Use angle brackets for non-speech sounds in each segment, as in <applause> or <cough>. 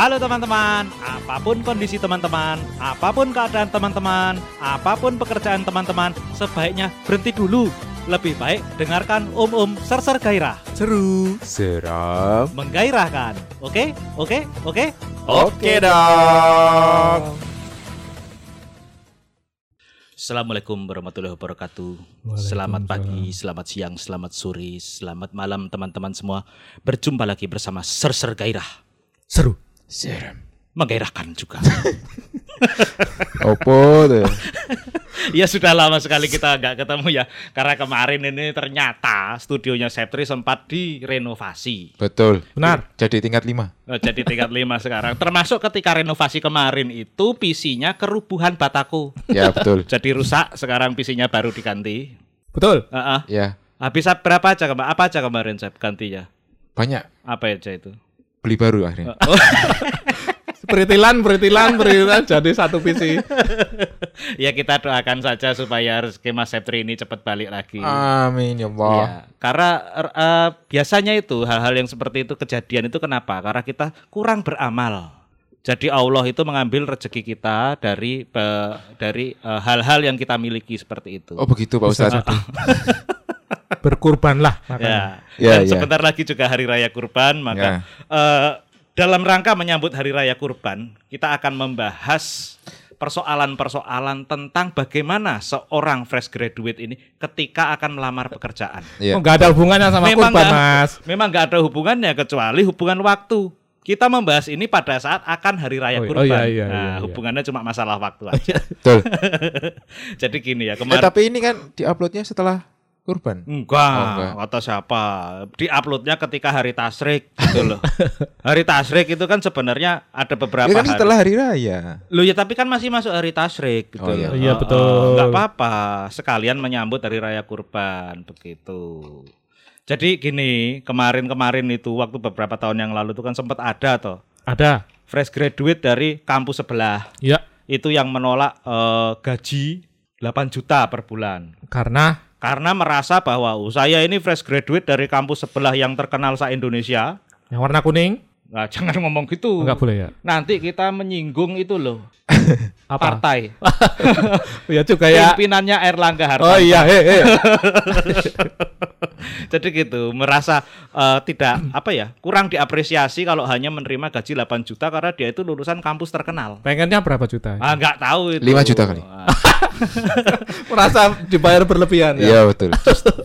Halo teman-teman, apa pun kondisi teman-teman, apa pun keadaan teman-teman, apa pun pekerjaan teman-teman, sebaiknya berhenti dulu. Lebih baik dengarkan Om-Om Ser-Ser Gairah. Seru, seram. Menggairahkan. Oke? Oke? Oke? Oke dong. Assalamualaikum warahmatullahi wabarakatuh. Selamat pagi, selamat siang, selamat sore, selamat malam teman-teman semua. Berjumpa lagi bersama Ser-Ser Gairah. Seru. Serem. Menggairahkan juga. <laughs> Opo tuh? <laughs> ya sudah lama sekali kita nggak ketemu ya. Karena kemarin ini ternyata studionya Septri sempat direnovasi. Betul. Benar. Jadi tingkat 5. Oh, Jadi tingkat 5 sekarang. Termasuk ketika renovasi kemarin itu PC-nya kerubuhan bataku. Ya, betul. <laughs> Jadi rusak, sekarang PC-nya baru diganti. Betul. Heeh. ya, Habis berapa aja kemarin? Apa aja kemarin Sep gantinya? banyak Apa aja itu? Beli baru akhirnya. <laughs> Oh, Peritilan, peritilan, peritilan jadi satu PC. <laughs> ya kita doakan saja supaya rezeki Mas Septri ini cepat balik lagi. Amin ya Allah. Iya, karena eh, biasanya itu hal-hal yang seperti itu kejadian itu kenapa? Karena kita kurang beramal. Jadi Allah itu mengambil rezeki kita dari eh, dari eh, hal-hal yang kita miliki seperti itu. Oh begitu Pak Ustadz. <laughs> Berkurbanlah ya. Ya, Dan ya. sebentar lagi juga hari raya Kurban, maka eh, dalam rangka menyambut hari raya Kurban, kita akan membahas persoalan-persoalan tentang bagaimana seorang fresh graduate ini ketika akan melamar pekerjaan. Iya. Oh, nggak ada hubungannya sama kurban, nggak- Mas. Memang nggak ada hubungannya kecuali hubungan waktu. Kita membahas ini pada saat akan hari raya Oh, oh, kurban. iya, iya, nah, iya, iya. hubungannya cuma masalah waktu <laughs> aja. Betul. <laughs> Jadi gini ya Eh, kemarin. tapi ini kan diuploadnya setelah kurban. Enggak, Oh, enggak. kata siapa? Diuploadnya ketika hari tasrik <laughs> gitu loh. hari tasrik itu kan sebenarnya ada beberapa Ini kan hari. setelah hari raya. Loh ya tapi kan masih masuk hari tasrik gitu Oh, iya. loh. Iya, Heeh, betul. Nggak apa-apa, sekalian menyambut hari raya kurban begitu. Jadi gini, kemarin-kemarin itu waktu beberapa tahun yang lalu itu kan sempat ada toh Ada. fresh graduate dari kampus sebelah Ya, itu yang menolak eh, gaji 8 juta per bulan karena karena merasa bahwa oh, saya ini fresh graduate dari kampus sebelah yang terkenal se Indonesia. yang warna kuning Nah, <laughs> jangan ngomong gitu. enggak boleh ya. Nanti kita menyinggung itu loh <laughs> <laughs> Apa? partai. <laughs> Ya juga ya. Pimpinannya Erlangga Hartarto. Oh iya, he, he. <laughs> Jadi gitu, merasa eh, tidak apa ya, kurang diapresiasi kalau hanya menerima gaji 8 juta karena dia itu lulusan kampus terkenal. Pengennya berapa juta? Ah, nggak tahu itu. 5 juta kali. Ah, Merasa dibayar berlebihan ya. Iya, betul.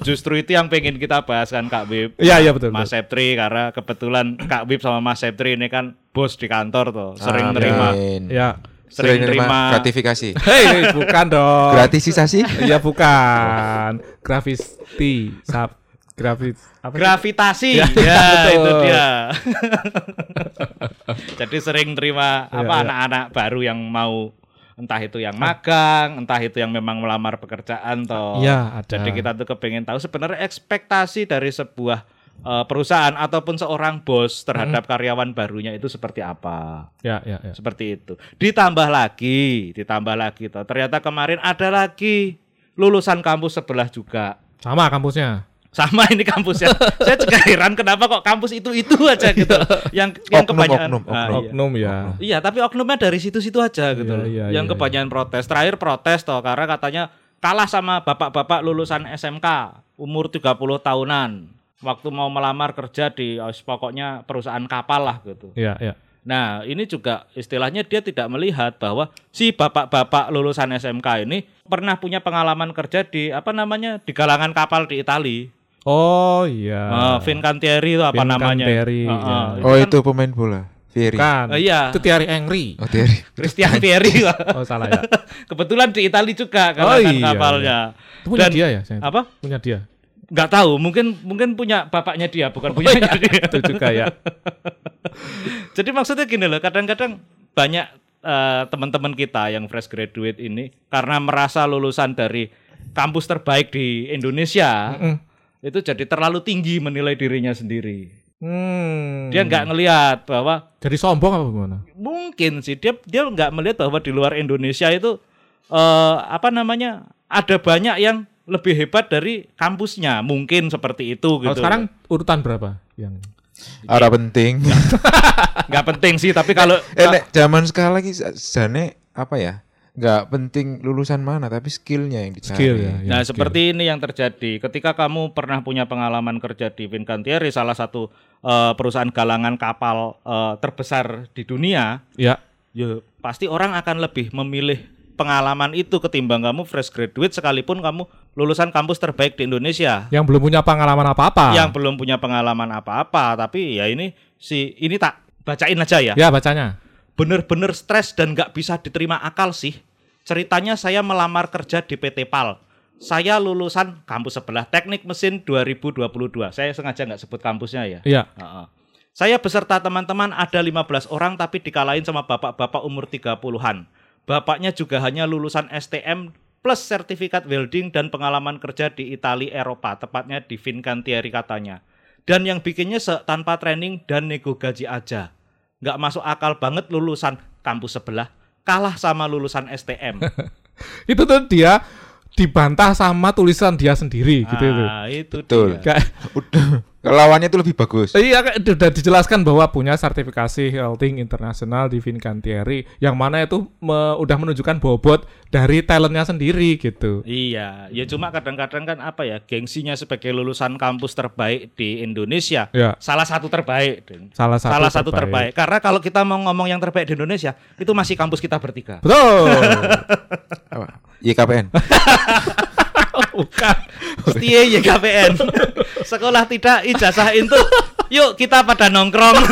Justru itu yang pengen kita bahas kan Kak Bib. Iya, iya betul. Mas. Septri karena kebetulan Kak Bib sama Mas Septri ini kan bos di kantor tuh, sering Amin. nerima Amin. Ya. Sering nerima gratifikasi. Hei, bukan dong. Gratisisasi? Iya bukan. Gravisti, sub grafis apa? sih? gravitasi. Ya, Ya, betul. itu dia. <laughs> Jadi sering terima Ya, apa ya. anak-anak baru yang mau entah itu yang magang, entah itu yang memang melamar pekerjaan toh. Iya, ada. Jadi kita tuh kepengen tahu sebenarnya ekspektasi dari sebuah eh, perusahaan ataupun seorang bos terhadap karyawan barunya itu seperti apa. Ya, ya, ya. Seperti itu. Ditambah lagi, ditambah lagi toh. Ternyata kemarin ada lagi lulusan kampus sebelah juga. Sama kampusnya. Sama ini kampusnya. <laughs> Saya juga heran kenapa kok kampus itu itu aja gitu. Yang yang Oknum, kebanyakan oknum, Ah, iya. Oknum ya. Iya, tapi oknumnya dari situ-situ aja gitu. Iya, loh. iya, yang iya, kebanyakan protes. Terakhir protes toh karena katanya kalah sama bapak-bapak lulusan SMK umur 30 tahunan. Waktu mau melamar kerja di eh, pokoknya perusahaan kapal lah gitu. Iya, iya. Nah, ini juga istilahnya dia tidak melihat bahwa si bapak-bapak lulusan SMK ini pernah punya pengalaman kerja di apa namanya di galangan kapal di Itali. Oh iya. Eh, Fincantieri itu apa namanya? Fincantieri, Heeh, ya. Oh, kan- itu pemain bola. Fieri. Bukan. Eh, iya. Itu Thierry Henry. Oh, Thierry. <laughs> Christian Pieri. Oh salah ya. <laughs> Kebetulan di Itali juga Oh, galangan iya, kapalnya. Itu punya Dan- dia ya? Saya- Apa? Punya dia. Nggak tahu, mungkin mungkin punya bapaknya dia, bukan Oh, punya iya. <laughs> dia. Itu juga ya. Jadi maksudnya gini loh, kadang-kadang banyak eh, teman-teman kita yang fresh graduate ini karena merasa lulusan dari kampus terbaik di Indonesia, Mm. itu jadi terlalu tinggi menilai dirinya sendiri. Hmm. Dia nggak ngelihat bahwa Jadi sombong apa gimana? mungkin sih dia dia nggak melihat bahwa di luar Indonesia itu eh, apa namanya ada banyak yang lebih hebat dari kampusnya, mungkin seperti itu Kalau gitu. sekarang urutan berapa yang Ora penting. <laughs> nggak penting sih tapi kalau eh nek zaman sekarang lagi jane apa ya? Nggak penting lulusan mana tapi skillnya yang dicari. Skill ya. Nah, skill. seperti ini yang terjadi. Ketika kamu pernah punya pengalaman kerja di Fincantieri, salah satu eh, perusahaan galangan kapal eh, terbesar di dunia, Ya. ya pasti orang akan lebih memilih pengalaman itu ketimbang kamu fresh graduate sekalipun kamu lulusan kampus terbaik di Indonesia. Yang belum punya pengalaman apa-apa. Yang belum punya pengalaman apa-apa, tapi ya ini si ini tak bacain aja ya. Ya bacanya. Bener-bener stres dan nggak bisa diterima akal sih. Ceritanya saya melamar kerja di PT PAL. Saya lulusan kampus sebelah Teknik Mesin 2022. Saya sengaja nggak sebut kampusnya ya. Iya. Heeh. Saya beserta teman-teman ada 15 orang tapi dikalahin sama bapak-bapak umur 30-an. Bapaknya juga hanya lulusan STM plus sertifikat welding dan pengalaman kerja di Italia Eropa, tepatnya di Fincantieri katanya. Dan yang bikinnya tanpa training dan nego gaji aja. Nggak masuk akal banget lulusan kampus sebelah kalah sama lulusan STM. <laughs> Itu tuh dia dibantah sama tulisan dia sendiri gitu itu. ah, itu Betul. dia. Kayak Udah lawannya itu lebih bagus. Iya, kan sudah dijelaskan bahwa punya sertifikasi welding internasional di Fincantieri yang mana itu me- udah menunjukkan bobot dari talentnya sendiri gitu. Iya, ya cuma kadang-kadang kan apa ya, gengsinya sebagai lulusan kampus terbaik di Indonesia. Ya. Salah satu terbaik. Salah satu Salah satu terbaik. terbaik. Karena kalau kita mau ngomong yang terbaik di Indonesia, itu masih kampus kita bertiga. Betul. <laughs> YKPN. <laughs> Bukan. Setia YKPN. <laughs> Sekolah tidak ijazah itu. Yuk kita pada nongkrong. <laughs>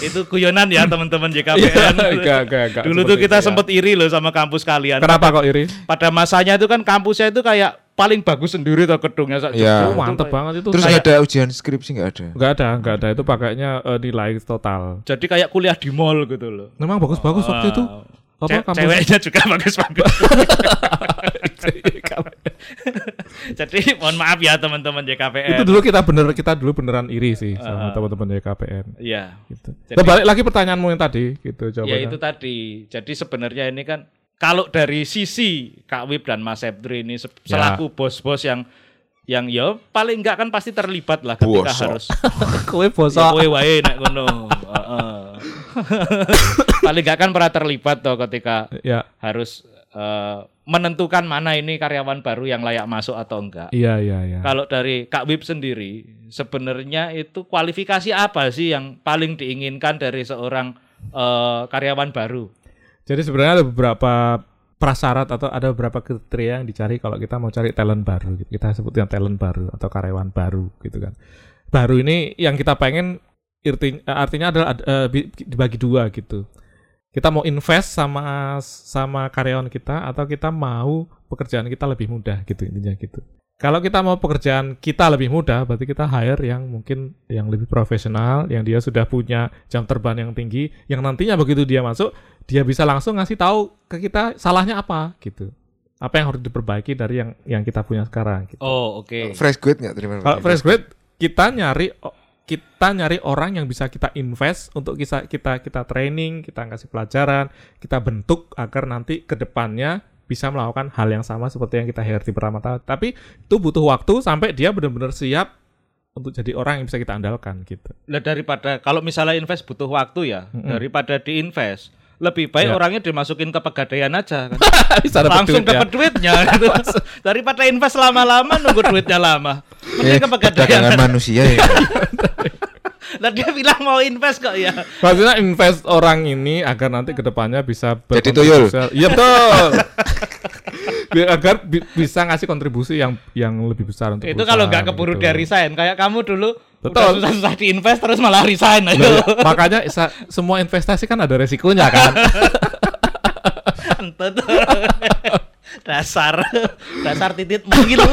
itu guyonan ya teman-teman YKPN. Iya, enggak, enggak, enggak. Dulu tuh kita itu, ya. sempet iri loh sama kampus kalian. Kenapa kok iri? Pada masanya itu kan kampusnya itu kayak paling bagus sendiri tuh gedungnya sak. Jogja. Oh, mantep banget itu. Terus kayak- nggak ada ujian skripsi nggak ada. Enggak ada, enggak ada. Itu pakainya eh, nilai total. Jadi kayak kuliah di mall gitu loh. Memang bagus-bagus waktu itu. Wow. Apa Ce- kampus? ceweknya juga <laughs> bagus-bagus. <laughs> <laughs> Jadi mohon maaf ya teman-teman JKPN. itu dulu kita bener kita dulu beneran iri sih sama teman-teman YKPN Iya. gitu. Jadi- Nah, balik lagi pertanyaanmu yang tadi gitu Ya jawabannya. itu tadi. Jadi sebenarnya ini kan kalau dari sisi Kak Wib dan Mas Ebdri ini Ya. selaku bos-bos yang yang ya paling enggak kan pasti terlibat lah ketika Bosok. harus <laughs> Kue ya bosok. kowe wae nek ngono. Heeh. <laughs> paling enggak kan pernah terlibat toh ketika Ya, harus eh, menentukan mana ini karyawan baru yang layak masuk atau enggak. iya iya iya. Kalau dari Kak Wib sendiri, sebenarnya itu kualifikasi apa sih yang paling diinginkan dari seorang eh, karyawan baru? Jadi sebenarnya ada beberapa prasyarat atau ada beberapa kriteria yang dicari kalau kita mau cari talent baru. gitu. Kita sebutnya talent baru atau karyawan baru gitu kan. Baru ini yang kita pengen artinya adalah ad- bi- dibagi dua gitu. Kita mau invest sama sama karyawan kita atau kita mau pekerjaan kita lebih mudah gitu intinya gitu. Kalau kita mau pekerjaan kita lebih mudah, berarti kita hire yang mungkin yang lebih profesional, yang dia sudah punya jam terbang yang tinggi, yang nantinya begitu dia masuk, dia bisa langsung ngasih tahu ke kita salahnya apa gitu. Apa yang harus diperbaiki dari yang yang kita punya sekarang. Gitu. Oh, oke. Fresh grade nggak terima? Kalau fresh grade kita nyari kita nyari orang yang bisa kita invest untuk kita kita kita training, kita kasih pelajaran, kita bentuk agar nanti ke depannya bisa melakukan hal yang sama seperti yang kita hire di pertama tahun. Tapi itu butuh waktu sampai dia benar-benar siap untuk jadi orang yang bisa kita andalkan gitu. Lah daripada kalau misalnya invest butuh waktu ya, Mm-mm. daripada diinvest, lebih baik Ya. orangnya dimasukin ke pegadaian aja kan. <laughs> bisa dapat Langsung duit ya. dapat duitnya gitu. <laughs> Daripada invest lama-lama nunggu duitnya lama. Mending ke pegadaian. manusia ya. <laughs> Lah dia bilang mau invest kok ya. Maksudnya invest orang ini agar nanti ke depannya bisa Jadi berkontribusi- Iya betul. Biar agar bi- bisa ngasih kontribusi yang yang lebih besar untuk Itu kalau nggak keburu gitu. dia resign. Kayak kamu dulu Betul. udah susah-susah diinvest terus malah resign. Loh, Ayo. ya, makanya semua investasi kan ada resikonya kan. <laughs> Entut. <laughs> dasar dasar titit mungkin <laughs>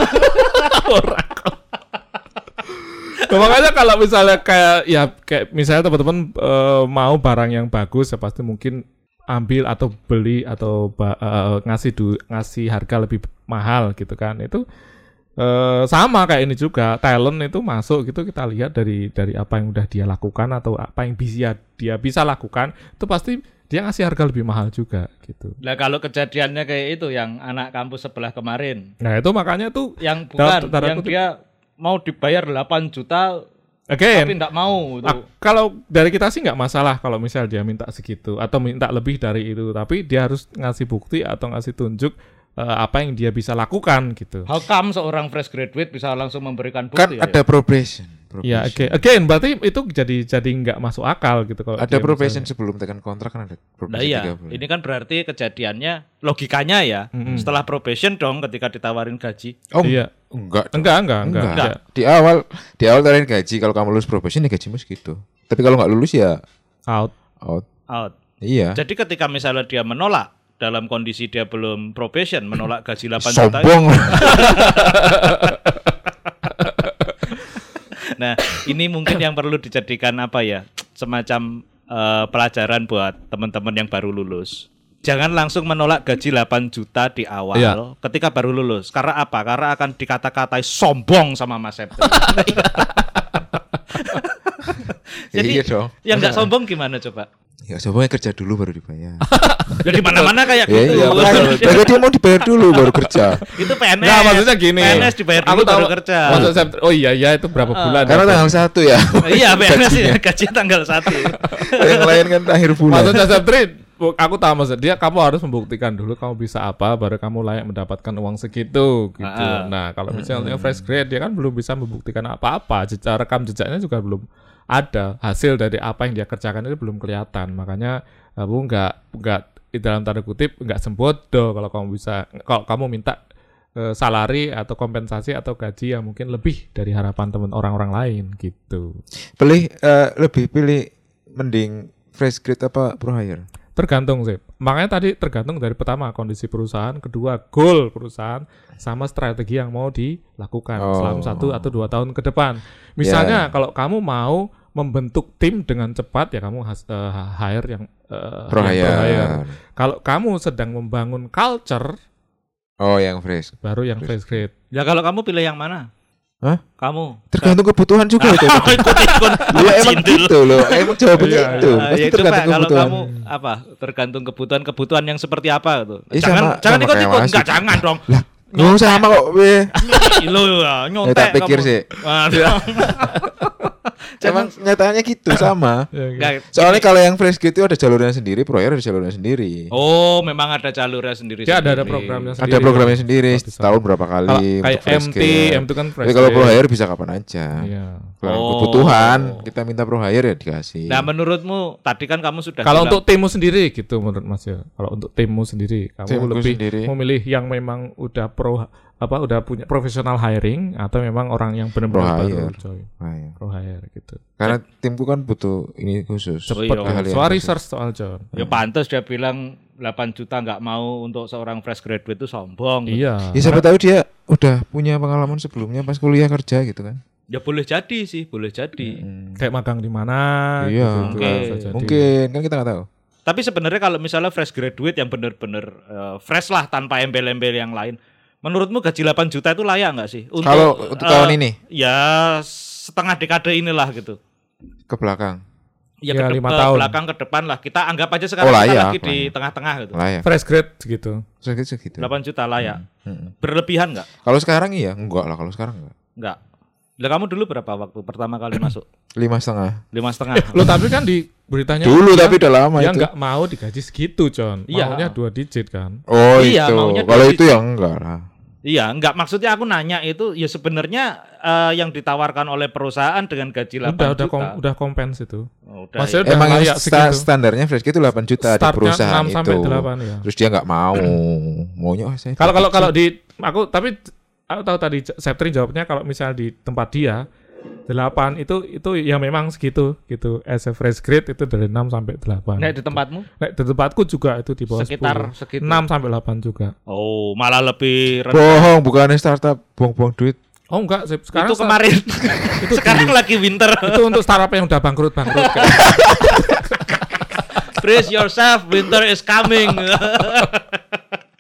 Nah, makanya kalau misalnya kayak ya kayak misalnya teman-teman eh, mau barang yang bagus ya pasti mungkin ambil atau beli atau eh, ngasih du ngasih harga lebih mahal gitu kan itu eh, sama kayak ini juga talent itu masuk gitu kita lihat dari dari apa yang udah dia lakukan atau apa yang bisa dia bisa lakukan itu pasti dia ngasih harga lebih mahal juga gitu. Lah kalau kejadiannya kayak itu yang anak kampus sebelah kemarin, nah itu makanya tuh yang bukan yang dia mau dibayar 8 juta Again, tapi enggak mau gitu. Ah, kalau dari kita sih nggak masalah kalau misal dia minta segitu atau minta lebih dari itu, tapi dia harus ngasih bukti atau ngasih tunjuk eh, apa yang dia bisa lakukan gitu. How come seorang fresh graduate bisa langsung memberikan bukti? Kan ayo? ada probation. Ya, probation. again, again, berarti itu jadi jadi nggak masuk akal gitu kalau Ada probation misalnya- sebelum tekan kontrak kan ada probation Nah iya, bulan. ini kan berarti kejadiannya logikanya ya. Setelah probation dong ketika ditawarin gaji. Oh, Iya. enggak. Enggak, enggak, enggak. Enggak. Ya, Di awal di awal tawarin gaji kalau kamu lulus probation ya gajimu segitu. Tapi kalau nggak lulus ya out. out. Out. Iya. Jadi ketika misalnya dia menolak dalam kondisi dia belum probation, menolak gaji 8 juta. Sombong. <laughs> Nah, ini mungkin yang perlu dijadikan apa ya? Semacam eh, pelajaran buat teman-teman yang baru lulus. Jangan langsung menolak gaji 8 juta di awal Iya. ketika baru lulus. Karena apa? Karena akan dikata-katai sombong sama Mas Septi. <laughs> Jadi iya dong. yang nggak sombong gimana coba? Ya sombongnya kerja dulu baru dibayar. <laughs> Jadi mana-mana kayak Iya, gitu. iya. makanya. Makanya dia mau dibayar dulu baru kerja. itu PNS. Nggak, maksudnya gini. PNS dibayar dulu baru kerja. Maksud Sept- oh iya, iya itu berapa bulan? Karena tanggal satu ya. iya, PNS ya gaji tanggal 1. <laughs> Yang lain kan akhir bulan. Maksudnya Septri, bu- aku tahu maksud dia kamu harus membuktikan dulu kamu bisa apa baru kamu layak mendapatkan uang segitu gitu. Ah. Nah, kalau misalnya fresh grade dia kan belum bisa membuktikan apa-apa, jejak rekam jejaknya juga belum ada. Hasil dari apa yang dia kerjakan itu belum kelihatan. Makanya kamu nggak nggak dalam tanda kutip nggak sembodo kalau kamu bisa kalau kamu minta eh, salari atau kompensasi atau gaji yang mungkin lebih dari harapan teman orang-orang lain gitu. Pilih eh, lebih pilih mending fresh grade apa pro hire? Tergantung sih. Makanya tadi tergantung dari pertama kondisi perusahaan, kedua goal perusahaan, sama strategi yang mau dilakukan Oh. selama satu atau dua tahun ke depan. Misalnya kalau kamu mau membentuk tim dengan cepat ya kamu has- eh, hire yang eh, Pro hire. Kalau kamu sedang membangun culture, Oh, yang fresh. baru yang fresh grade. Ya kalau kamu pilih yang mana? Hah? Kamu. Tergantung kebutuhan juga itu. <laughs> Ikut-ikut. Ya emang gitu loh. Emang jawabannya Iya, itu. Ah, Pasti ya itu Pak, tergantung kalau kebutuhan. kamu apa? Tergantung kebutuhan-kebutuhan yang seperti apa gitu. Eh, jangan sama- jangan ikut-ikut, enggak jangan dong. Lah, nggak sama kok. weh. Lo ya, nyontek tak pikir kamu. sih. <laughs> Emang nyatanya gitu <coughs> sama. Enggak. Soalnya kalau yang fresh grade itu ada jalurnya sendiri, pro hire ada jalurnya sendiri. Oh, memang ada jalurnya sendiri. Dia ada ada programnya ada sendiri. programnya sendiri, Oh, setahun berapa kali kayak untuk fresh MT, grade. M itu kan fresh Tapi kalau pro grade. hire bisa kapan aja. Iya. Kalau Oh. kebutuhan kita minta pro hire ya dikasih. Nah, menurutmu tadi kan kamu sudah Kalau untuk timmu sendiri gitu menurut Mas ya. Kalau untuk timmu sendiri kamu Timku lebih sendiri. memilih yang memang udah pro apa udah punya profesional hiring atau memang orang yang benar-benar Pro baru hire. join ya. pro hire gitu. Karena timku kan butuh ini khusus. Oh, Cepet iya. Soal research soal John. Ya pantas dia bilang 8 juta nggak mau untuk seorang fresh graduate itu sombong. Iya. Ya siapa tahu dia udah punya pengalaman sebelumnya pas kuliah kerja gitu kan. Ya boleh jadi sih, boleh jadi. Kayak magang di mana Iya. gitu, Mungkin. bisa jadi. Mungkin kan kita nggak tahu. Tapi sebenarnya kalau misalnya fresh graduate yang bener-bener eh, fresh lah tanpa embel-embel yang lain, menurutmu gaji 8 juta itu layak nggak sih? Untuk, Kalau untuk eh, tahun ini Ya setengah dekade inilah gitu. ke belakang Ya, Ya, ke, lima ke tahun. belakang ke depan lah. Kita anggap aja sekarang Oh, kita layak, lagi di tengah-tengah gitu. layak. Fresh grade gitu. Segitu segitu. 8 juta layak. Mm-mm. Berlebihan nggak? Kalau sekarang iya, enggak lah kalau sekarang enggak. Nggak. Lah kamu dulu berapa waktu pertama kali <clears throat> masuk? Lima setengah. Lima setengah. <laughs> Lo tapi kan di beritanya Dulu tapi udah lama dia itu. nggak mau digaji segitu, John. Iya. Maunya dua digit kan. Oh Iya, itu. Kalau itu ya enggak lah. Iya, enggak maksudnya aku nanya itu ya sebenarnya eh, yang ditawarkan oleh perusahaan dengan gaji 8 Udah udah juta. kom- udah kompens itu. Oh, udah, Maksudnya ya. udah Emang layak sta- segitu. standarnya fresh itu 8 juta di Startnya perusahaan 6 sampai itu. 8 ya. Terus dia nggak mau. Maunya oh, saya Kalau kalau kalau di aku tapi aku tahu tadi Septri jawabnya kalau misalnya di tempat dia 8 itu itu ya memang segitu gitu. As a fresh grade itu dari 6 sampai 8. Nah, di tempatmu Nek, di tempatku juga itu di bawah sekitar 10. segitu. 6 sampai 8 juga. Oh, malah lebih rendah. Bohong, bukannya startup buang-buang duit. Oh enggak, Sip. sekarang itu kemarin. <laughs> itu <laughs> Sekarang lagi winter. itu untuk startup yang udah bangkrut-bangkrut. <laughs> Brace yourself, winter is coming.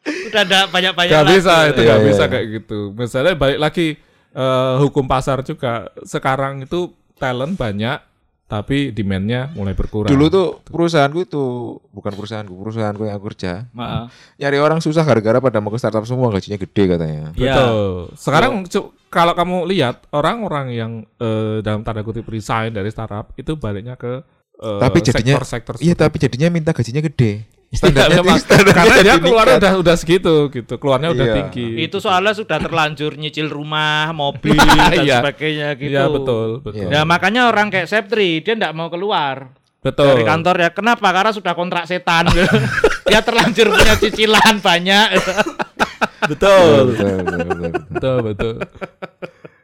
Udah ada banyak-banyak Gak lagi. bisa itu gak iya, bisa iya. kayak gitu. Misalnya balik lagi eh, hukum pasar juga sekarang itu talent banyak tapi demandnya mulai berkurang. Dulu tuh perusahaanku itu bukan perusahaanku, perusahaanku yang aku kerja. Maaf. Nyari orang susah gara-gara pada mau ke startup semua gajinya gede katanya. Iya. Betul. Sekarang cu- kalau kamu lihat orang-orang yang eh, dalam tanda kutip resign dari startup itu baliknya ke eh, Tapi jadinya- sektor-sektor Iya, tapi jadinya minta gajinya gede. Iya, Standarnya memang. standarnya karena dia keluarnya udah udah segitu gitu keluarnya udah Iya. tinggi Itu soalnya sudah terlanjur nyicil rumah, mobil <laughs> dan Iya. sebagainya gitu. iya betul betul Iya. Nah makanya orang kayak Septri dia tidak mau keluar betul dari kantor ya. Kenapa? Karena sudah kontrak setan. <laughs> dia terlanjur punya cicilan banyak. <laughs> betul Betul, betul, betul, betul. betul betul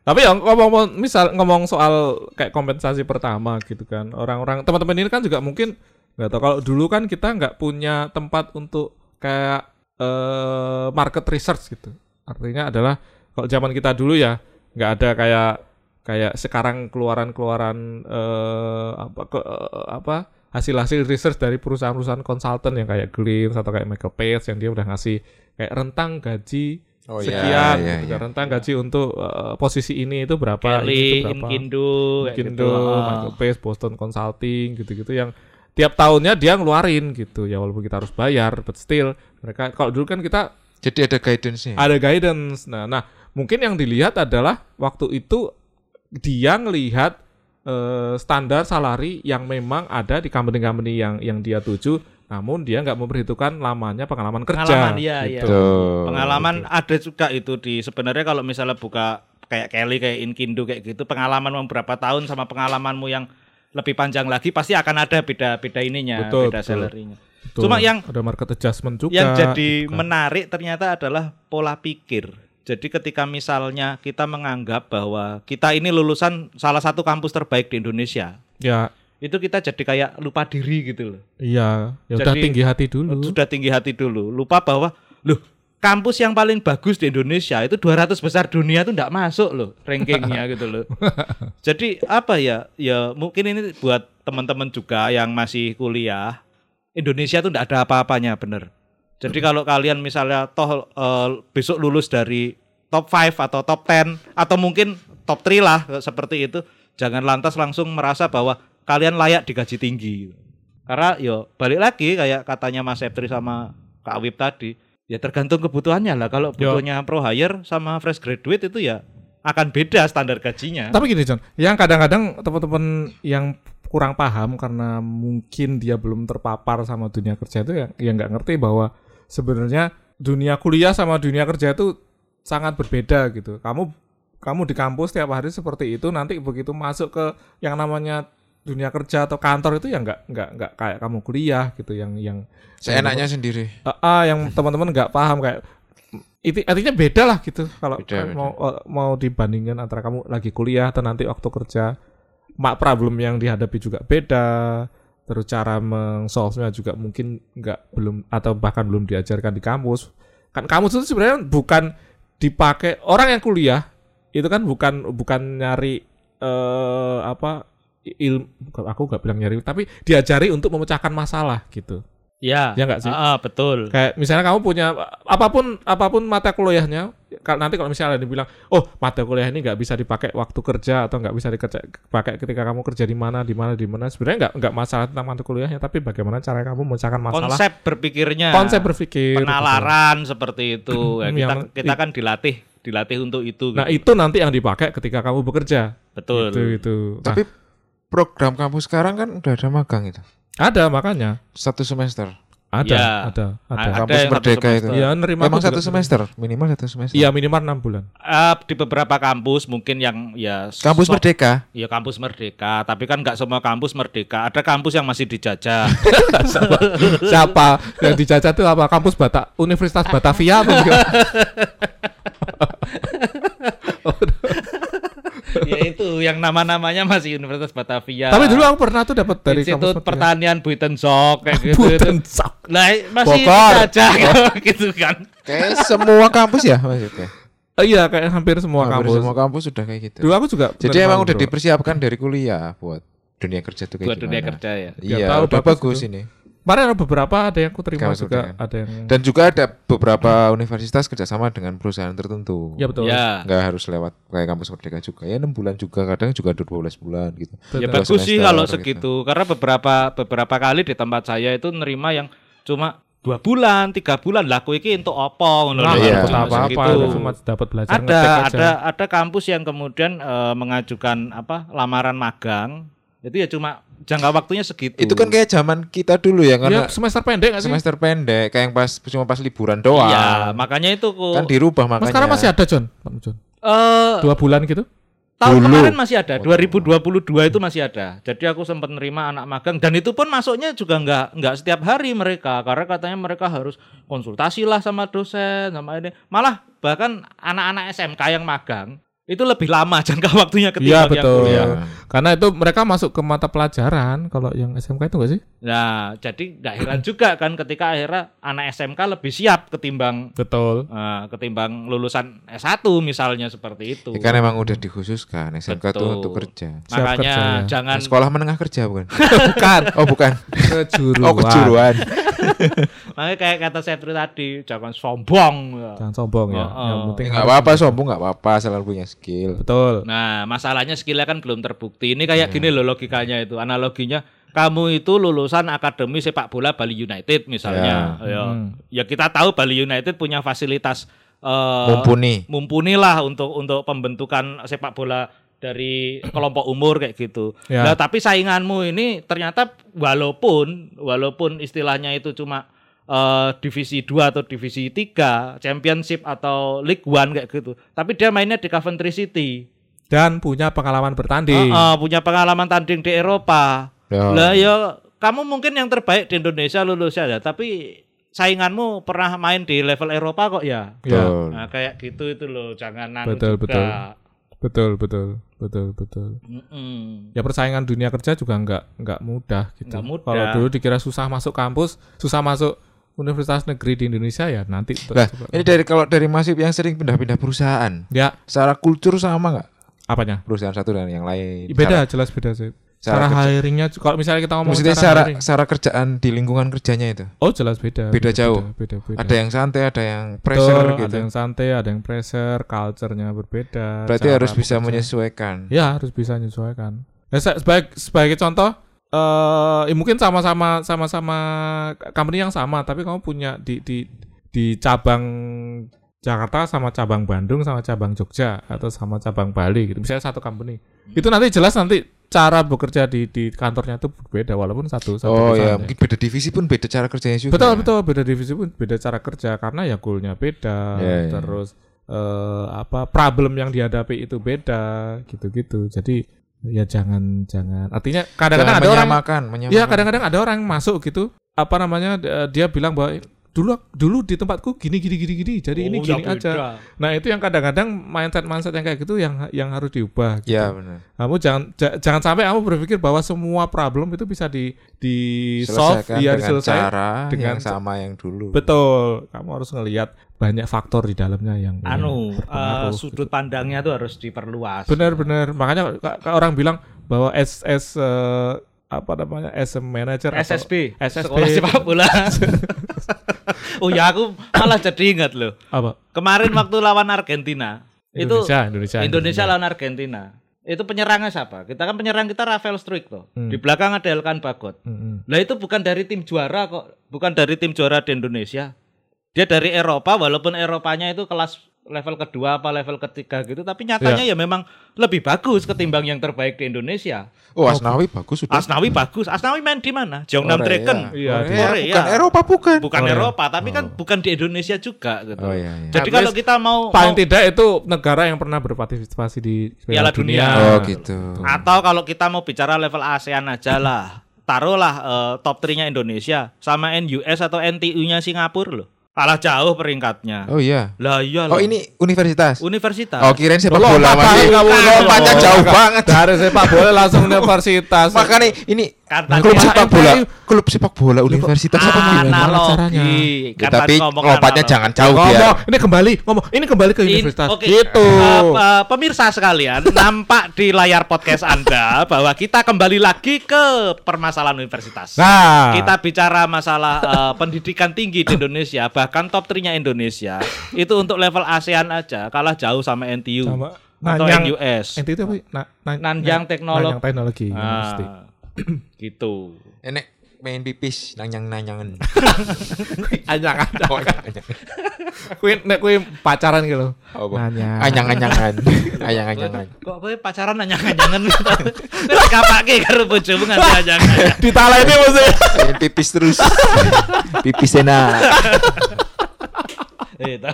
tapi yang ngomong misal ngomong soal kayak kompensasi pertama gitu kan orang-orang teman-teman ini kan juga mungkin nggak tahu kalau dulu kan kita nggak punya tempat untuk kayak eh, market research gitu artinya adalah kalau zaman kita dulu ya nggak ada kayak kayak sekarang keluaran-keluaran eh, apa ke, eh, apa hasil-hasil research dari perusahaan-perusahaan konsultan yang kayak Glimpse atau kayak Michael Page yang dia udah ngasih kayak rentang gaji Oh, iya, sekian iya, gitu iya. kan. rentang gaji untuk eh, posisi ini itu berapa ini Kelly, itu berapa Inkindo, kayak Inkindo, gitu. Michael Page, Boston Consulting gitu-gitu yang tiap tahunnya dia ngeluarin gitu ya walaupun kita harus bayar but still mereka kalau dulu kan kita Jadi ada guidance-nya. ada guidance nah nah mungkin yang dilihat adalah waktu itu dia ngelihat eh, standar salary yang memang ada di company-company yang yang dia tuju namun dia nggak memperhitungkan lamanya pengalaman kerja Pengalaman, iya, iya. gitu. Betul. Pengalaman ada juga itu di sebenarnya kalau misalnya buka kayak Kelly kayak Inkindo kayak gitu pengalaman beberapa tahun sama pengalamanmu yang lebih panjang lagi pasti akan ada beda-beda ininya, Betul, beda salary-nya. Cuma yang ada market adjustment juga yang jadi gitu kan. menarik ternyata adalah pola pikir. Jadi ketika misalnya kita menganggap bahwa kita ini lulusan salah satu kampus terbaik di Indonesia, ya itu kita jadi kayak lupa diri gitu loh. iya ya udah Jadi, tinggi hati dulu Sudah tinggi hati dulu, lupa bahwa loh kampus yang paling bagus di Indonesia itu 200 besar dunia itu enggak masuk loh rankingnya gitu loh. <laughs> Jadi apa ya? Ya mungkin ini buat teman-teman juga yang masih kuliah, Indonesia tuh enggak ada apa-apanya bener. Jadi kalau kalian misalnya toh eh, besok lulus dari top 5 atau top 10 atau mungkin top 3 lah seperti itu, jangan lantas langsung merasa bahwa kalian layak digaji tinggi. Karena yo balik lagi kayak katanya Mas Septri sama Kak Awib tadi, ya tergantung kebutuhannya lah. Kalau Yo. butuhnya pro hire sama fresh graduate itu ya akan beda standar gajinya. Tapi gini John, yang kadang-kadang teman-teman yang kurang paham karena mungkin dia belum terpapar sama dunia kerja itu yang yang nggak ngerti bahwa sebenarnya dunia kuliah sama dunia kerja itu sangat berbeda gitu. Kamu kamu di kampus tiap hari seperti itu nanti begitu masuk ke yang namanya dunia kerja atau kantor itu ya nggak nggak nggak kayak kamu kuliah gitu yang yang Seenaknya sendiri. Ah, ah, yang teman-teman nggak paham kayak itu artinya beda lah gitu kalau Beda, beda. mau eh, mau dibandingkan antara kamu lagi kuliah atau nanti waktu kerja mak problem yang dihadapi juga beda terus cara mengsolve-nya juga mungkin nggak belum atau bahkan belum diajarkan di kampus kan kampus itu sebenarnya bukan dipakai orang yang kuliah itu kan bukan bukan nyari eh apa ilmu aku nggak bilang nyari tapi diajari untuk memecahkan masalah gitu ya, Ya nggak sih? Ah, betul. Kayak misalnya kamu punya apa pun apa pun mata kuliahnya, nanti kalau misalnya dibilang, oh mata kuliah ini nggak bisa dipakai waktu kerja atau nggak bisa dipakai ketika kamu kerja di mana, di mana, di mana. Sebenarnya nggak nggak masalah tentang mata kuliahnya, tapi bagaimana cara kamu memecahkan masalah Konsep berpikirnya. konsep berpikir. penalaran seperti itu. Ya, kita Yang- kita kan dilatih, dilatih untuk itu. Nah gitu. itu nanti yang dipakai ketika kamu bekerja. betul. Itu itu. Nah, Tapi program kampus sekarang kan udah ada magang itu. ada makanya. Satu semester. Ada, Ya. ada, ada. Ada Kampus yang satu Merdeka itu. Iya, nerima Emang satu semester, minimal satu semester. Iya minimal enam bulan. Eh, di beberapa kampus mungkin yang ya Kampus sok- Merdeka. Ya kampus merdeka, tapi kan nggak semua kampus merdeka. Ada kampus yang masih dijajah. <laughs> Siapa yang dijajah itu apa? Kampus Bata Universitas Batavia apa <laughs> gimana? Ya itu yang nama-namanya masih Universitas Batavia. Tapi dulu aku pernah tuh dapat dari Institut kampus Pertanian Buitenzorg kayak gitu. itu. Buitenzorg. Lah masih Bogor. dijajah <laughs> gitu kan. Kayak semua kampus ya maksudnya. Oh, iya kayak hampir semua Hampir kampus. semua kampus sudah kayak gitu. Dulu aku juga Jadi emang udah dipersiapkan dari kuliah buat dunia kerja tuh kayak Buat dunia gimana. kerja ya. Ya, Iya, tahu, udah bagus bagus ini. Kemarin ada beberapa ada yang aku terima juga, Merdeka. ada yang Dan juga ada beberapa universitas kerjasama dengan perusahaan tertentu. Ya betul. Ya. Nggak harus lewat kayak kampus Merdeka juga. Ya 6 bulan juga, kadang juga ada 12 bulan gitu. Ya Dua bagus sih semester kalau gitu. segitu karena beberapa beberapa kali di tempat saya itu nerima yang cuma dua bulan, tiga bulan lah kowe iki untuk apa ngono Nah, lho, iya. apa-apa, segitu. cuma dapat belajar ada ada ada kampus yang kemudian eh, mengajukan apa lamaran magang itu ya cuma jangka waktunya segitu Itu kan kayak zaman kita dulu ya Ya, karena semester pendek nggak sih? semester pendek kayak yang pas cuma pas liburan doang. Iya, makanya itu kok Kan dirubah Mas makanya. sekarang masih ada John, Pak John. eh, Dua bulan gitu? tahun Dulu. kemarin masih ada 2022 itu masih ada jadi aku sempat nerima anak magang dan itu pun masuknya juga nggak nggak setiap hari mereka karena katanya mereka harus konsultasi lah sama dosen sama ini malah bahkan anak-anak SMK yang magang itu lebih lama <laughs> jangka waktunya Iya ketimbang yang betul. kuliah. Iya. Karena itu mereka masuk ke mata pelajaran kalau yang SMK itu enggak sih? Nah, jadi nggak heran juga kan ketika akhirnya anak SMK lebih siap ketimbang Betul. eh, ketimbang lulusan S1 misalnya seperti itu. Ya, kan emang udah dikhususkan SMK Betul. tuh untuk kerja. Siap Makanya kerja, ya. jangan Sekolah menengah kerja bukan? <laughs> Bukan. Oh bukan. Kejuruan. Oh kejuruan. <laughs> makanya kayak kata Sepri tadi jangan sombong. Jangan sombong ya. Oh, oh. Yang penting Enggak apa-apa sombong enggak apa-apa selalu punya skill. Betul. Nah, masalahnya skillnya kan belum terbukti. Ini kayak gini loh logikanya itu, analoginya. Kamu itu lulusan akademi sepak bola Bali United misalnya. Ya, Hmm. ya kita tahu Bali United punya fasilitas eh, Mumpuni. mumpuni lah untuk untuk pembentukan sepak bola dari kelompok umur kayak gitu. Ya. Nah, tapi sainganmu ini ternyata walaupun walaupun istilahnya itu cuma eh, divisi 2 atau divisi 3, championship atau League One kayak gitu. Tapi dia mainnya di Coventry City. Dan punya pengalaman bertanding. Heeh, punya pengalaman tanding di Eropa. Ya. Lah ya kamu mungkin yang terbaik di Indonesia lulusnya ya, tapi sainganmu pernah main di level Eropa kok ya. Ya. Nah, kayak gitu itu loh, jangan nanu Betul, juga. betul. Betul, betul, betul, betul. Mm-mm. Ya persaingan dunia kerja juga nggak nggak mudah gitu. Nggak mudah. Kalau dulu dikira susah masuk kampus, susah masuk universitas negeri di Indonesia ya nanti. Lah, ini dari kalau dari Masif yang sering pindah-pindah perusahaan, ya secara kultur sama nggak apanya? perusahaan satu dan yang lain? Beda, jelas beda sih. cara Cara, hiringnya kalau misalnya kita ngomong Maksudnya cara secara hiring, secara kerjaan di lingkungan kerjanya itu. oh jelas beda. Beda jauh. Beda, beda. Ada yang santai, ada yang Betul, pressure gitu. Ada yang santai, ada yang pressure, culture-nya berbeda. Berarti cara harus bisa bekerja. menyesuaikan. Ya harus bisa menyesuaikan. Ya, se- sebagai sebagai contoh, eh ya mungkin sama-sama sama-sama company yang sama, tapi kamu punya di di di cabang Jakarta sama cabang Bandung sama cabang Jogja atau sama cabang Bali gitu. Misalnya satu company. Itu nanti jelas nanti cara bekerja di di kantornya itu berbeda walaupun satu satu Oh perusahaan ya, mungkin beda divisi pun beda cara kerjanya juga. Betul betul beda divisi pun beda cara kerja karena ya goalnya beda Ya, ya. terus eh, apa problem yang dihadapi itu beda gitu-gitu jadi ya jangan jangan artinya kadang-kadang ada orang menyamakan, menyamakan. ya kadang-kadang ada orang masuk gitu apa namanya eh, dia bilang bahwa dulu dulu di tempatku gini gini gini gini jadi ini Oh, gini ya aja beda. nah itu yang kadang-kadang mindset mindset yang kayak gitu yang yang harus diubah gitu. Ya benar. kamu jangan ja- jangan sampai kamu berpikir bahwa semua problem itu bisa di di solve ya dengan diselesaikan cara dengan yang sama yang dulu. Betul, kamu harus ngelihat banyak faktor di dalamnya yang Anu, eh, sudut pandangnya tuh harus diperluas. Benar-benar, makanya ka- ka- orang bilang bahwa as as eh, apa namanya as a manager SSB, SSB. Sekolah Sepak Bola. <laughs> oh ya aku malah jadi ingat loh. apa Kemarin waktu lawan Argentina, itu Indonesia Indonesia Indonesia lawan Argentina. Itu penyerangnya siapa? Kita kan penyerang kita Rafael Struik tuh. Hmm. Di belakang ada Elkan Bagot. Mm-mm. Lah itu bukan dari tim juara kok, bukan dari tim juara di Indonesia. Dia dari Eropa walaupun Eropanya itu kelas level kedua apa level ketiga gitu, tapi nyatanya ya memang lebih bagus ketimbang yang terbaik di Indonesia. Oh, Asnawi bagus sudah. Asnawi bagus. Asnawi main di mana? Jeongnam Korea. Dragon. Iya, Korea. Korea. Bukan Eropa bukan. Bukan Korea. Eropa, tapi kan bukan di Indonesia juga gitu. Oh iya, iya. Jadi At kalau kita mau, paling mau- tidak itu negara yang pernah berpartisipasi di Piala Dunia. Oh gitu. atau kalau kita mau bicara level ASEAN aja lah, taruhlah eh, top 3-nya Indonesia sama NUS atau NTU-nya Singapura loh. Kalah jauh peringkatnya. Oh iya. Lah iya Oh loh. ini universitas. universitas. Oh kirain sepak bola Lompatnya lompat. jauh banget. dari sepak bola langsung universitas Makanya ini Kan klub tadi sepak bola, klub sepak bola universitas apa gimana? analogi. Ya, tapi lompatnya jangan jauh ngomong biar. ini kembali ngomong ini kembali ke In- universitas oke. gitu Eh, eh, pemirsa sekalian, <laughs> nampak di layar podcast Anda bahwa kita kembali lagi ke permasalahan universitas. nah Kita bicara masalah eh, pendidikan tinggi di Indonesia, bahkan top 3-nya Indonesia itu untuk level ASEAN aja kalah jauh sama NTU sama atau Nanyang NUS. NTT apa? Na, na, Nanyang Teknologi. Nanyang Teknologi Ah, University. <clears throat> gitu. Enek main pipis nanyang nanyangan. <laughs> Anyang <laughs> Kuwi nek kuwi pacaran gitu. Apa? Nanya. Anyang-anyangan. <laughs> Anyang-anyangan. Kok kowe pacaran anyang-anyangan gitu. Nek kapake karo bojomu nganti anyang-anyangan. Ditaleni maksudnya. Main pipis terus. pipis enak. Itu.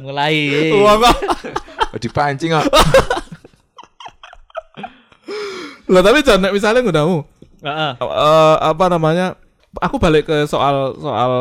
Mulai. Wah kok. Oh, dipancing kok. Lah tapi Jan, nek misalnya ngudamu Heeh. eh apa namanya? Aku balik ke soal soal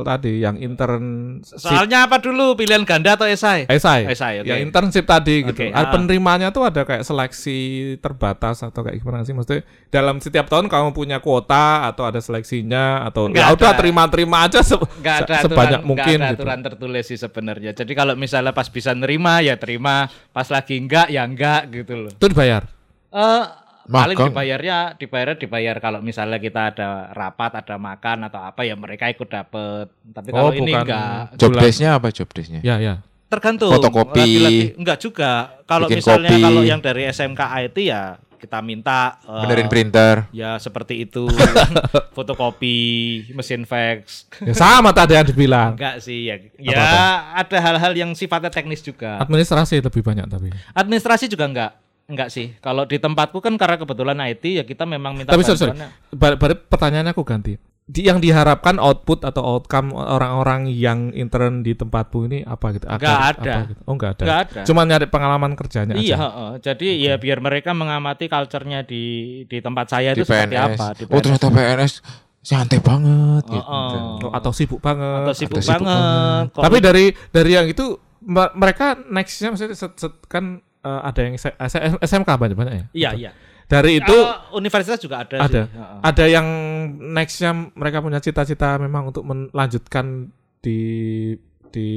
tadi yang intern Soalnya apa dulu pilihan ganda atau esai? esai, Esai, oke. yang internship tadi gitu. Oke, Ah, ah. Penerimanya tuh ada kayak seleksi terbatas atau kayak gimana sih? Maksudnya dalam setiap tahun kamu punya kuota atau ada seleksinya atau ya udah ada. terima-terima aja se- Nggak ada aturan, sebanyak mungkin ada gitu. aturan tertulis sih sebenarnya. Jadi kalau misalnya pas bisa nerima ya terima, pas lagi enggak ya enggak gitu loh. Itu dibayar. Eh paling Magang. dibayarnya dibayar dibayar kalau misalnya kita ada rapat, ada makan atau apa ya mereka ikut dapet. Tapi Oh, kalau ini bukan. enggak. Job desk-nya apa job desk-nya? Ya, ya. Tergantung. Fotokopi. Enggak juga. Kalau Bikin misalnya kopi. kalau yang dari SMK IT ya kita minta eh, Benerin printer. Ya seperti itu. <laughs> Fotokopi, mesin fax. Ya sama tadi yang dibilang. Enggak sih ya. Ya Apa-apa? ada hal-hal yang sifatnya teknis juga. Administrasi lebih banyak tapi. Administrasi juga enggak. Enggak sih. Kalau di tempatku kan karena kebetulan IT ya kita memang minta Tapi sorry, sorry. Bar- bar- pertanyaannya aku ganti. Di, yang diharapkan output atau outcome orang-orang yang intern di tempatmu ini apa gitu? Nggak Agar- ada. apa gitu? Oh enggak ada. Enggak ada. Cuma nyari pengalaman kerjanya Iya, aja. heeh. jadi ya biar mereka mengamati culture-nya di di tempat saya Di itu seperti PNS. apa di Oh, PNS. ternyata PNS santai banget gitu. Heeh. Oh, atau sibuk banget. Atau sibuk Atau sibuk banget. Kok- Tapi dari dari yang itu mereka nextnya maksudnya set- set- kan eh, ada yang S- S- SMK banyak banyak ya. Iya, iya. Dari itu Kalau universitas juga ada, ada sih. Ada yang nextnya mereka punya cita-cita memang untuk melanjutkan di di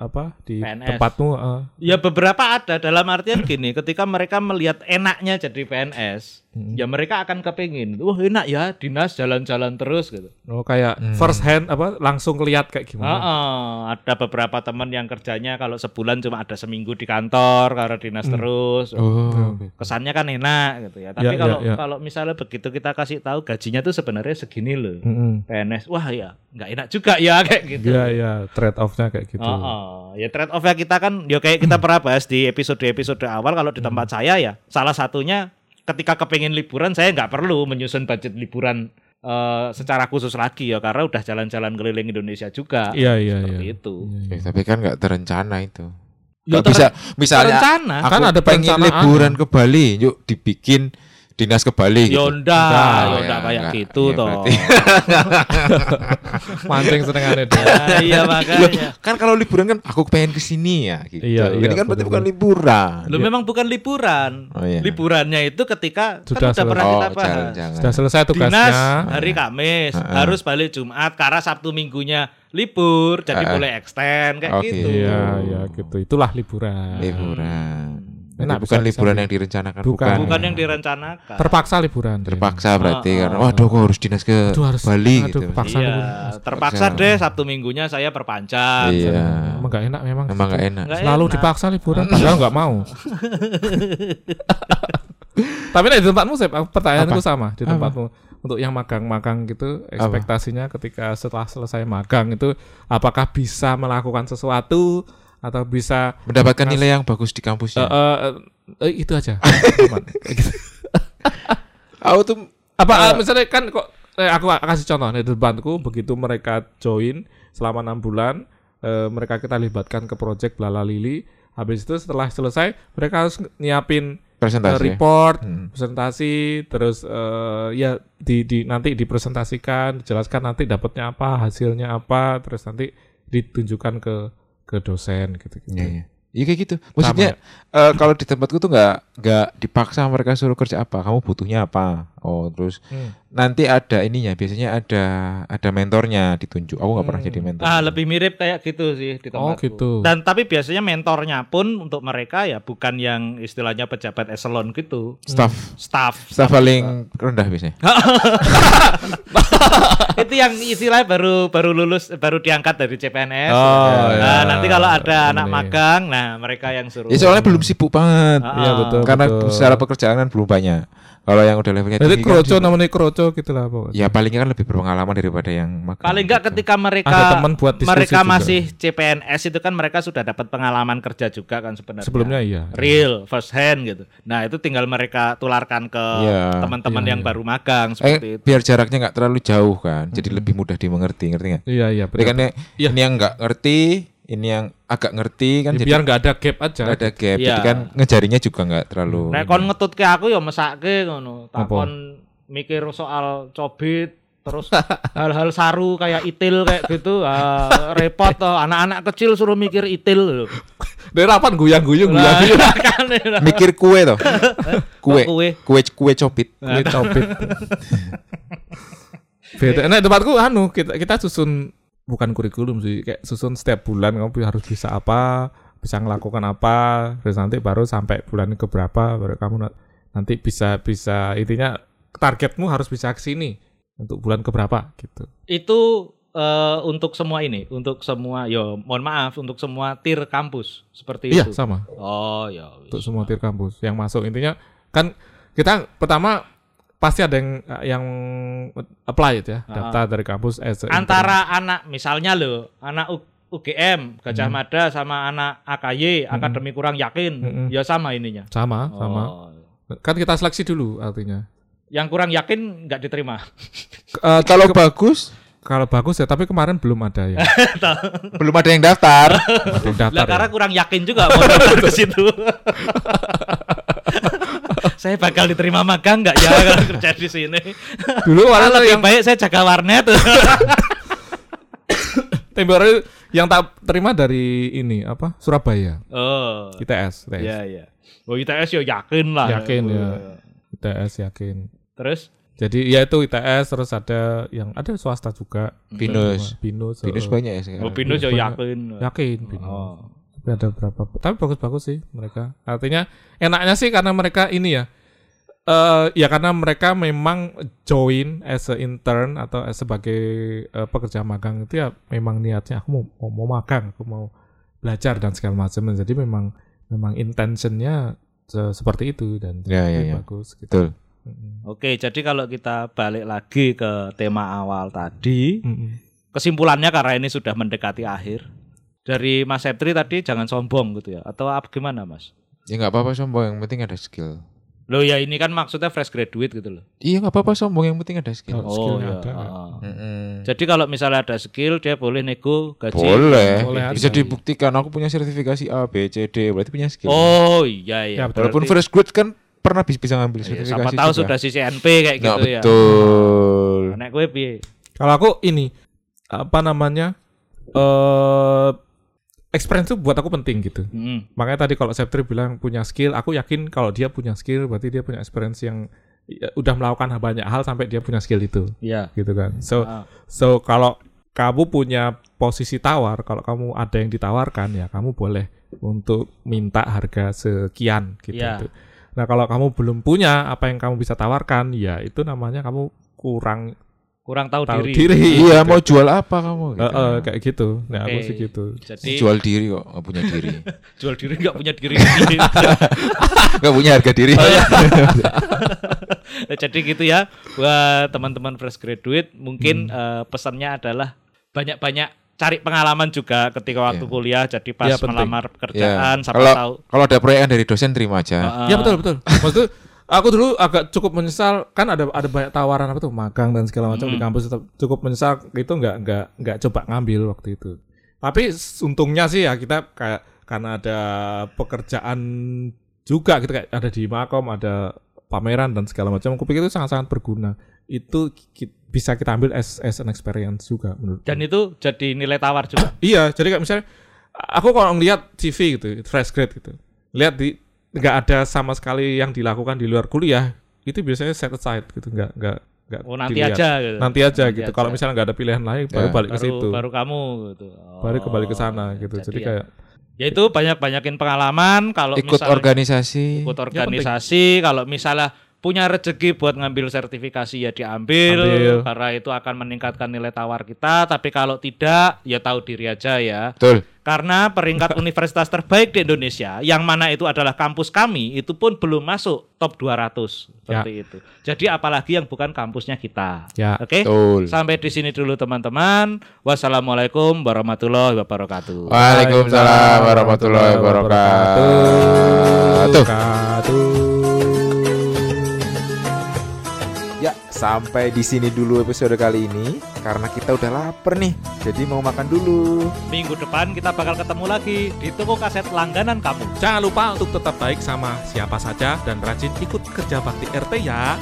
apa di PNS. tempatmu eh. Ya beberapa ada dalam artian gini, ketika mereka melihat enaknya jadi PNS, Hmm. ya mereka akan kepingin, wah enak ya dinas jalan-jalan terus gitu. oh kayak first hand apa langsung lihat kayak gimana Heeh, ada beberapa teman yang kerjanya kalau sebulan cuma ada seminggu di kantor karena dinas terus. Oh. Kesannya kan enak gitu ya. Tapi Ya, kalau ya, ya. kalau misalnya begitu kita kasih tahu gajinya tuh sebenarnya segini loh. Mm-mm. PNS, wah ya nggak enak juga ya <laughs> kayak gitu. Iya iya trade off-nya kayak gitu. Oh, oh. ya trade off ya kita kan ya kayak kita <clears throat> pernah bahas di episode-episode awal kalau di tempat saya ya salah satunya ketika kepengen liburan saya nggak perlu menyusun budget liburan eh, secara khusus lagi ya karena udah jalan-jalan keliling Indonesia juga. Iya iya Seperti iya. itu. Eh, tapi kan nggak terencana itu. Ya, Nggak bisa misalnya terencana. aku Kan ada pengen liburan ke Bali, yuk dibikin dinas ke Bali gitu. Yonda, Enggak, Yonda ya, kayak enggak. gitu Iya, toh. berarti. <laughs> Mancing senengannya dia. Ya, iya Loh, makanya. kan kalau liburan kan aku pengen ke sini ya gitu. Iya, Ini iya, kan berarti bukan liburan. Lu memang bukan liburan. Oh, iya. Liburannya itu ketika Sudah kan udah pernah oh, kita bahas. jangan-jangan. Sudah selesai tugasnya. Dinas hari Kamis Heeh. harus balik Jumat karena Sabtu Minggunya libur jadi Heeh. boleh extend kayak Oke. gitu. Iya iya gitu. Itulah liburan. Liburan. Enak, bukan bisa liburan li- yang direncanakan, Bukan. bukan. Bukan yang direncanakan. Terpaksa liburan. Terpaksa berarti Ah, karena ah, waduh kok harus dinas ke Aduh, harus- Bali aduh, gitu. kepaksa. Iya, liburan. terpaksa deh Sabtu Minggunya saya perpanjang. Iya. Emang gak enak memang. Emang gak enak. Nggak Selalu enak. dipaksa liburan padahal nggak mau. <laughs> Tapi nah, di tempatmu Sep, pertanyaanku Apa? sama di tempatmu untuk yang magang-magang gitu ekspektasinya ketika setelah selesai magang itu apakah bisa melakukan sesuatu atau bisa Mendapatkan nilai yang bagus di eh, kampusnya. eh, eh, itu aja. <laughs> Aku tuh Apa eh, misalnya kan kok eh, aku kasih contoh nih depanku begitu mereka join selama enam bulan eh, mereka kita libatkan ke project Blala Lili habis itu setelah selesai mereka harus nyiapin presentasi. report Hmm. presentasi terus eh, ya di, di nanti dipresentasikan dijelaskan nanti dapatnya apa hasilnya apa terus nanti ditunjukkan ke ke dosen gitu gitu Iya, iya. Iya kayak gitu. Maksudnya eh, kalau di tempatku tuh nggak nggak dipaksa mereka suruh kerja apa, kamu butuhnya apa. Oh terus Hmm. nanti ada ininya, biasanya ada ada mentornya ditunjuk. Aku nggak pernah Hmm. jadi mentor. Ah, lebih mirip kayak gitu sih di Oh, tempatku. gitu. Dan tapi biasanya mentornya pun untuk mereka ya bukan yang istilahnya pejabat eselon gitu. Staff Staff. staff paling rendah biasanya. <laughs> itu yang istilahnya baru baru lulus baru diangkat dari CPNS. Oh, nah, ya. nanti kalau ada anak Ini. magang, nah mereka yang suruh. Ya soalnya belum sibuk banget. Ah, Iya betul. Karena betul. secara pekerjaan kan belum banyak. Kalau yang udah levelnya Jadi tinggi kan kroco sibuk. namanya kroco gitu lah pokoknya. Ya palingnya kan lebih berpengalaman daripada yang magang. Paling enggak gitu. ketika mereka Ada teman buat mereka juga. masih CPNS itu kan mereka sudah dapat pengalaman kerja juga kan sebenarnya. Sebelumnya iya. real first hand gitu. Nah, itu tinggal mereka tularkan ke Iya. teman-teman Iya, yang iya. baru magang Eh, seperti itu. biar jaraknya nggak terlalu jauh kan, jadi lebih mudah dimengerti, ngerti nggak? Iya iya Jadi betul. kan ini- Iya. ini yang nggak ngerti, ini yang agak ngerti kan, Ya, jadi biar nggak ada gap aja. nggak ada gap. Iya. Jadi kan ngejarinya juga nggak terlalu. Nek kon ngetutke aku ya mesake ngono. Tak Apa? kon mikir soal cobit terus <laughs> hal-hal saru kayak itil kayak gitu ah, repot toh anak-anak kecil suruh mikir itil loh. <laughs> Dari rapan guyang-guyung Lah, guyang-guyung. kan, <laughs> Mikir kue toh, kue, kue. kue, kue copit. Kue copit. Beda. Nah, tempatku anu kita kita susun bukan kurikulum sih, kayak susun setiap bulan kamu harus bisa apa, bisa melakukan apa, terus nanti baru sampai bulan ke berapa baru kamu na- nanti bisa bisa intinya targetmu harus bisa ke sini untuk bulan ke berapa gitu. Itu eh, untuk semua ini, untuk semua yo mohon maaf untuk semua tir kampus seperti Iya, itu. sama. Oh, ya. Untuk semua tier kampus yang masuk intinya kan kita pertama pasti ada yang yang apply ya, Ah. daftar dari kampus as a intern. antara anak misalnya loh anak U- UGM Gajah Hmm. Mada sama anak AKY akademi kurang yakin Hmm. ya sama ininya sama sama Oh. kan kita seleksi dulu artinya yang kurang yakin nggak diterima Eh, kalau bagus, kalau bagus ya tapi kemarin belum ada ya <laughs> belum ada yang daftar. belum lah daftar karena ya. kurang yakin juga mau daftar ke situ <laughs> saya bakal diterima magang nggak ya kalau <laughs> kerja di sini? Dulu ada lebih yang baik saya jaga warnet. <coughs> Temporary yang tak terima dari ini apa? Surabaya. Oh. ITS ITS iya iya. Oh ITS ya yakin lah. Yakin, Oh, ya. ITS yakin. Terus? Jadi ya itu ITS terus ada yang ada swasta juga. Binus. Binus. Binus banyak ya sekarang. oh Pinus ya yakin. Yakin Binus. Oh ada berapa tapi bagus-bagus sih mereka artinya enaknya sih karena mereka ini ya eh ya karena mereka memang join as a intern atau as sebagai eh, pekerja magang itu ya memang niatnya aku mau mau, mau magang aku mau belajar dan segala macam jadi memang memang intentionnya se- seperti itu dan Ya, ya, ya. bagus gitu. Betul. Oke, jadi kalau kita balik lagi ke tema awal tadi, kesimpulannya karena ini sudah mendekati akhir. Dari Mas Septri tadi jangan sombong gitu ya, atau apa gimana Mas? Ya nggak apa-apa sombong, yang penting ada skill. Loh ya ini kan maksudnya fresh graduate gitu loh. Iya nggak apa-apa sombong, yang penting ada skill. Oh, skillnya ya. ada. heeh. Mm-mm. Jadi kalau misalnya ada skill dia boleh nego gaji. Boleh, Boleh bisa ada. dibuktikan. Aku punya sertifikasi A, B, C, D, berarti punya skill. Oh iya iya. Ya, Walaupun fresh grade kan pernah bisa, bisa ngambil iya, sertifikasi siapa tahu juga. sudah CCNP kayak Nggak, gitu ya. betul. Nek gue piye? Kalau aku ini apa namanya eh experience itu buat aku penting gitu. Hmm. Makanya tadi kalau Septri bilang punya skill, aku yakin kalau dia punya skill berarti dia punya experience yang ya, udah melakukan banyak hal sampai dia punya skill itu, Iya. gitu kan. So Ah. so kalau kamu punya posisi tawar, kalau kamu ada yang ditawarkan ya kamu boleh untuk minta harga sekian gitu. Iya. Itu. Nah, kalau kamu belum punya apa yang kamu bisa tawarkan, ya itu namanya kamu kurang Kurang tahu, tahu diri. diri. Iya, mau jual apa kamu? Eh, Gitu. eh, kayak gitu. Nah, aku Oke. sih gitu. Jadi Jual diri kok, nggak punya diri. <laughs> jual diri nggak punya diri. <laughs> nggak punya harga diri. Oh, iya. <laughs> Jadi gitu ya buat teman-teman fresh graduate mungkin Hmm. eh, pesannya adalah banyak-banyak cari pengalaman juga ketika waktu Iya. kuliah jadi pas Iya, penting. melamar Ya, pekerjaan siapa kalau tahu kalau ada proyekan dari dosen terima aja. Heeh. Iya betul betul. Maksudnya aku dulu agak cukup menyesal kan ada ada banyak tawaran apa tuh magang dan segala macam di Hmm. kampus tetap cukup menyesal itu nggak nggak nggak coba ngambil waktu itu. Tapi untungnya sih ya kita kayak karena ada pekerjaan juga gitu kayak ada di Makom ada pameran dan segala macam. Aku pikir itu sangat-sangat berguna. Itu bisa kita ambil as as an experience juga menurut. dan itu jadi nilai tawar juga. Iya, jadi kayak misalnya aku kalau ngelihat CV gitu, fresh grade gitu, lihat di nggak ada sama sekali yang dilakukan di luar kuliah, itu biasanya set aside gitu, nggak nggak nggak. Oh nanti dilihat. aja gitu. Nanti aja Nanti gitu. Kalau misalnya nggak ada pilihan lain, baru Ya. balik ke baru, situ, baru kamu gitu. baru kembali ke Oh, sana gitu. Jadi, ya. kayak ya itu banyak-banyakin pengalaman kalau Ikut misalnya organisasi. ikut organisasi kalau misalnya punya rezeki buat ngambil sertifikasi ya diambil Ambil. karena itu akan meningkatkan nilai tawar kita tapi kalau tidak ya tahu diri aja ya Betul. karena peringkat <laughs> universitas terbaik di Indonesia yang mana itu adalah kampus kami itu pun belum masuk top 200 seperti itu jadi apalagi yang bukan kampusnya kita Ya. oke Betul. sampai di sini dulu teman-teman wassalamualaikum warahmatullahi wabarakatuh Waalaikumsalam warahmatullahi wabarakatuh. Wabarakatuh. Ya, sampai di sini dulu episode kali ini karena kita udah lapar nih. Jadi mau makan dulu. minggu depan kita bakal ketemu lagi di toko kaset langganan kamu Jangan lupa untuk tetap baik sama siapa saja dan rajin ikut kerja bakti RT ya.